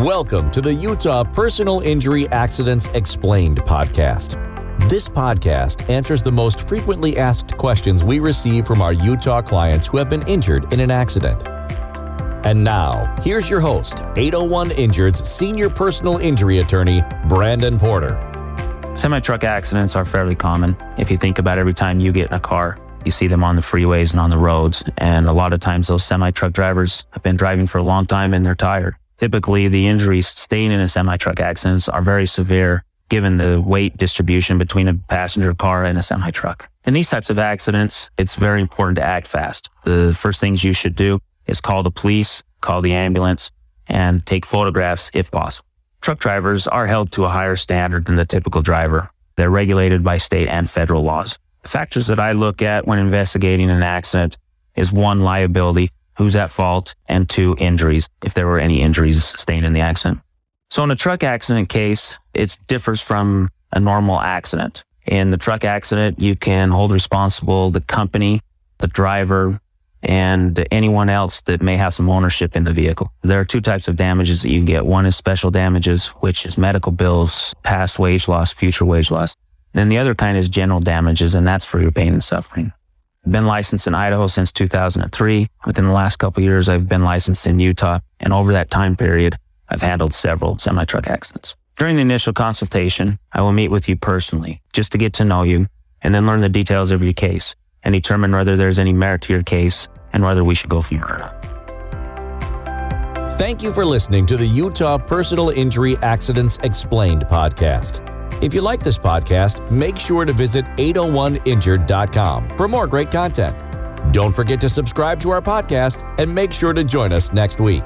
Welcome to the Utah Personal Injury Accidents Explained podcast. This podcast answers the most frequently asked questions we receive from our Utah clients who have been injured in an accident. And now, here's your host, 801 Injured's senior personal injury attorney, Brandon Porter. Semi truck accidents are fairly common. If you think about every time you get in a car, you see them on the freeways and on the roads. And a lot of times, those semi truck drivers have been driving for a long time and they're tired. Typically, the injuries sustained in a semi truck accidents are very severe given the weight distribution between a passenger car and a semi truck. In these types of accidents, it's very important to act fast. The first things you should do is call the police, call the ambulance, and take photographs if possible. Truck drivers are held to a higher standard than the typical driver. They're regulated by state and federal laws. The factors that I look at when investigating an accident is one, liability, who's at fault, and two, injuries, if there were any injuries sustained in the accident. So in a truck accident case, it differs from a normal accident. In the truck accident, you can hold responsible the company, the driver, and anyone else that may have some ownership in the vehicle. There are two types of damages that you can get. One is special damages, which is medical bills, past wage loss, future wage loss. Then the other kind is general damages, and that's for your pain and suffering. Been licensed in Idaho since 2003. Within the last couple years, I've been licensed in Utah. And over that time period, I've handled several semi truck accidents. During the initial consultation, I will meet with you personally just to get to know you and then learn the details of your case and determine whether there's any merit to your case and whether we should go forward. Thank you for listening to the Utah Personal Injury Accidents Explained podcast. If you like this podcast, make sure to visit 801injured.com for more great content. Don't forget to subscribe to our podcast and make sure to join us next week.